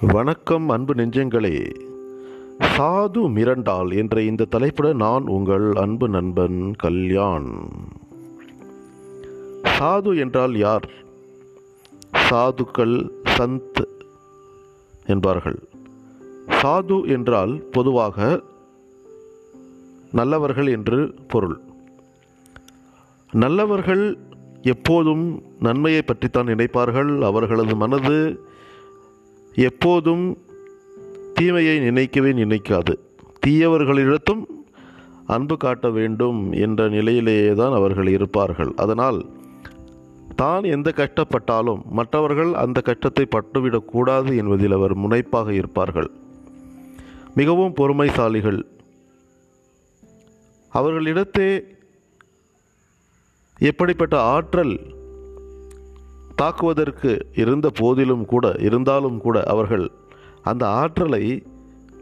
வணக்கம் அன்பு நெஞ்சங்களே. சாது மிரண்டால் என்ற இந்த தலைப்புடன் நான் உங்கள் அன்பு நண்பன் கல்யாண். சாது என்றால் யார்? சாதுக்கள் சந்த் என்பார்கள். சாது என்றால் பொதுவாக நல்லவர்கள் என்று பொருள். நல்லவர்கள் எப்போதும் நன்மையை பற்றித்தான் நினைப்பார்கள். அவர்களது மனது எப்போதும் தீமையை நினைக்கவே நினைக்காது. தீயவர்களிடத்தும் அன்பு காட்ட வேண்டும் என்ற நிலையிலேயே தான் அவர்கள் இருப்பார்கள். அதனால் தான் எந்த கஷ்டப்பட்டாலும் மற்றவர்கள் அந்த கஷ்டத்தை பட்டுவிடக்கூடாது என்பதில் அவர் முனைப்பாக இருப்பார்கள். மிகவும் பொறுமைசாலிகள். அவர்களிடத்தே எப்படிப்பட்ட ஆற்றல் தாக்குவதற்கு இருந்த போதிலும் கூட இருந்தாலும் கூட அவர்கள் அந்த ஆற்றலை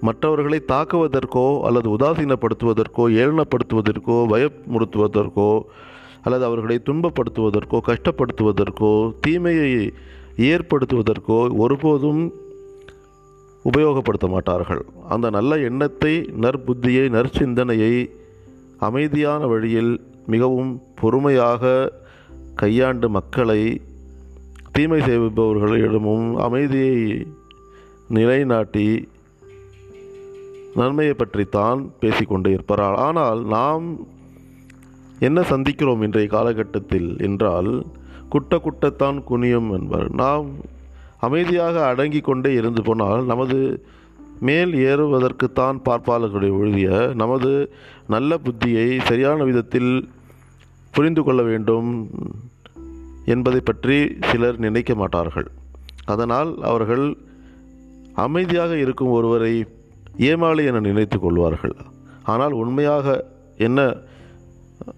மற்றவர்களை தாக்குவதற்கோ அல்லது உதாசீனப்படுத்துவதற்கோ ஏளனப்படுத்துவதற்கோ பயமுறுத்துவதற்கோ அல்லது அவர்களை துன்பப்படுத்துவதற்கோ கஷ்டப்படுத்துவதற்கோ தீமையை ஏற்படுத்துவதற்கோ ஒருபோதும் உபயோகப்படுத்த மாட்டார்கள். அந்த நல்ல எண்ணத்தை நற்புத்தியை நற்சிந்தனையை அமைதியான வழியில் மிகவும் பொறுமையாக கையாண்டு மக்களை தீமை செய்பவர்களிடமும் அமைதியை நிலைநாட்டி நன்மையை பற்றித்தான் பேசிக்கொண்டு இருப்பார்கள் ஆனால் நாம் என்ன சந்திக்கிறோம் இன்றைய காலகட்டத்தில் என்றால் குட்ட குட்டத்தான் குனியும் என்பார். நாம் அமைதியாக அடங்கி கொண்டே இருந்து போனால் நமது மேல் ஏறுவதற்குத்தான் பார்ப்பாளர்களுடைய ஒழிய நமது நல்ல புத்தியை சரியான விதத்தில் புரிந்து கொள்ள வேண்டும். என்பதை பற்றி சிலர் நினைக்க மாட்டார்கள். அதனால் அவர்கள் அமைதியாக இருக்கும் ஒருவரை ஏமாளி என நினைத்து கொள்வார்கள். ஆனால் உண்மையாக என்ன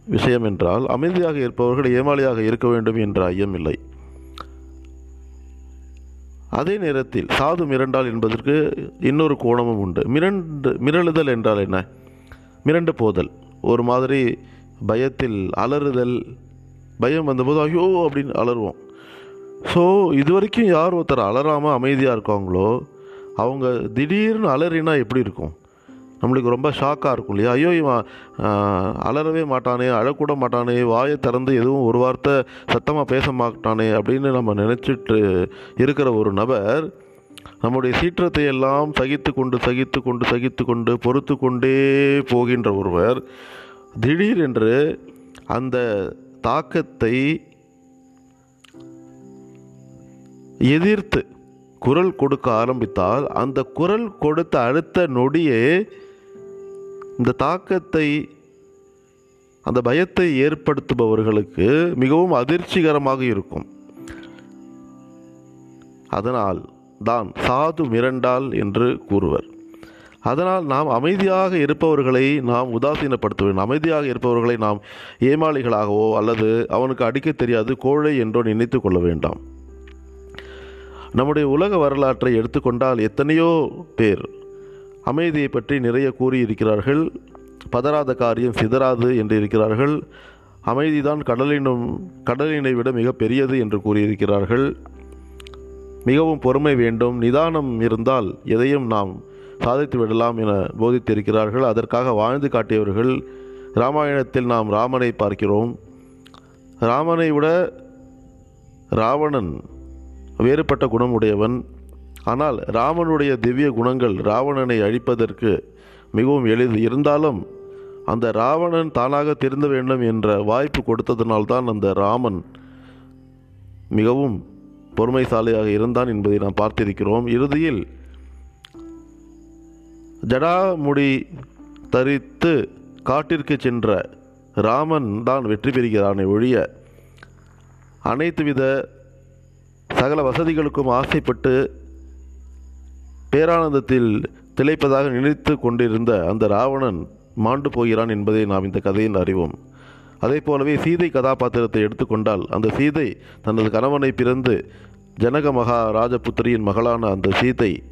விஷயம் என்றால் அமைதியாக இருப்பவர்கள் ஏமாளியாக இருக்க வேண்டும் என்ற ஐயம் இல்லை. அதே நேரத்தில் சாது மிரண்டால் என்பதற்கு இன்னொரு கோணமும் உண்டு. மிரண்டு மிரளுதல் என்றால் என்ன? மிரண்டு போதல். ஒரு மாதிரி பயத்தில் அலறுதல் பயம் வந்தபோது ஐயோ அப்படின்னு அலறுவோம். ஸோ இது வரைக்கும் யார் ஒருத்தர் அலறாமல் அமைதியாக இருக்காங்களோ அவங்க திடீர்னு அலறினா எப்படி இருக்கும்? நம்மளுக்கு ரொம்ப ஷாக்காக இருக்கும் இல்லையா? ஐயோ இவன் அலறவே மாட்டானே அழக்கூட மாட்டானே வாயை திறந்து எதுவும் ஒரு வார்த்தை சத்தமாக பேச மாட்டானே அப்படின்னு நம்ம நினச்சிட்டு இருக்கிற ஒரு நபர் நம்முடைய சீற்றத்தை எல்லாம் சகித்து கொண்டு சகித்து கொண்டு சகித்து கொண்டு பொறுத்து கொண்டே போகின்ற ஒருவர் திடீரென்று அந்த தாக்கத்தை எதிர்த்து குரல் கொடுக்க ஆரம்பித்தால் அந்த குரல் கொடுத்த அடுத்த நொடியே இந்த தாக்கத்தை அந்த பயத்தை ஏற்படுத்துபவர்களுக்கு மிகவும் அதிர்ச்சிகரமாக இருக்கும். அதனால் தான் சாது மிரண்டால் என்று கூறுவர். அதனால் நாம் அமைதியாக இருப்பவர்களை நாம் உதாசீனப்படுத்த வேண்டும் அமைதியாக இருப்பவர்களை நாம் ஏமாளிகளாகவோ அல்லது அவனுக்கு அடிக்க தெரியாது கோழை என்றோ நினைத்து கொள்ள வேண்டாம். நம்முடைய உலக வரலாற்றை எடுத்துக்கொண்டால் எத்தனையோ பேர் அமைதியை பற்றி நிறைய கூறியிருக்கிறார்கள். பதறாத காரியம் சிதறாது என்று இருக்கிறார்கள். அமைதிதான் கடலினும் கடலினை விட மிக பெரியது என்று கூறியிருக்கிறார்கள். மிகவும் பொறுமை வேண்டும் நிதானம் இருந்தால் எதையும் நாம் சாதித்து விடலாம் என போதித்திருக்கிறார்கள். அதற்காக வாழ்ந்து காட்டியவர்கள் ராமாயணத்தில் நாம் ராமனை பார்க்கிறோம். ராமனை விட ராவணன் வேறுபட்ட குணமுடையவன். ஆனால் ராமனுடைய திவ்ய குணங்கள் ராவணனை அழிப்பதற்கு மிகவும் எளிது. இருந்தாலும் அந்த ராவணன் தானாக திருந்த வேண்டும் என்ற வாய்ப்பு கொடுத்ததனால்தான் அந்த ராமன் மிகவும் பொறுமைசாலியாக இருந்தான் என்பதை நாம் பார்த்திருக்கிறோம். இறுதியில் ஜடாமுடி தரித்து காட்டிற்கு சென்ற ராமன் தான் வெற்றி பெறுகிறானே ஒழிய அனைத்து வித சகல வசதிகளுக்கும் ஆசைப்பட்டு பேரானந்தத்தில் திளைப்பதாக நினைத்து கொண்டிருந்த அந்த ராவணன் மாண்டு போகிறான் என்பதை நாம் இந்த கதையில் அறிவோம். அதே போலவே சீதை கதாபாத்திரத்தை எடுத்துக்கொண்டால் அந்த சீதை தனது கணவனை பிறந்து ஜனக மகா ராஜபுத்திரியின் மகளான அந்த சீதை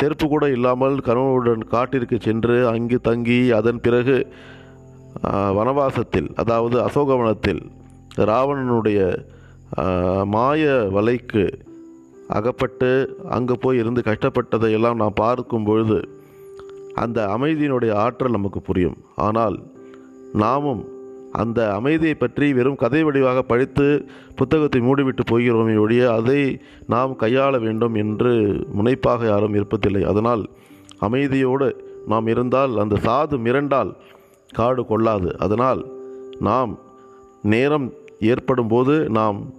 செருப்பு கூட இல்லாமல் கணவனுடன் காட்டிற்கு சென்று அங்கு தங்கி அதன் பிறகு வனவாசத்தில் அதாவது அசோகவனத்தில் ராவணனுடைய மாய வலைக்கு அகப்பட்டு அங்கே போய் இருந்து கஷ்டப்பட்டதை எல்லாம் நாம் பார்க்கும் பொழுது அந்த அமைதியினுடைய ஆற்றல் நமக்கு புரியும். ஆனால் நாமும் அந்த அமைதியை பற்றி வெறும் கதை வடிவாக படித்து புத்தகத்தை மூடிவிட்டு போகிறோமே ஒழிய அதை நாம் கையாள வேண்டும் என்று முனைப்பாக யாரும் இருப்பதில்லை அதனால் அமைதியோடு நாம் இருந்தால் அந்த சாது மிரண்டால் காடு கொள்ளாது. அதனால் நாம் நேரம் ஏற்படும் போது நாம்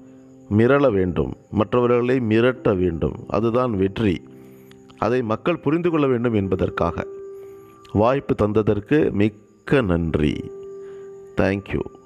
மிரள வேண்டும். மற்றவர்களை மிரட்ட வேண்டும். அதுதான் வெற்றி. அதை மக்கள் புரிந்து கொள்ள வேண்டும் என்பதற்காக. வாய்ப்பு தந்ததற்கு மிக்க நன்றி. Thank you.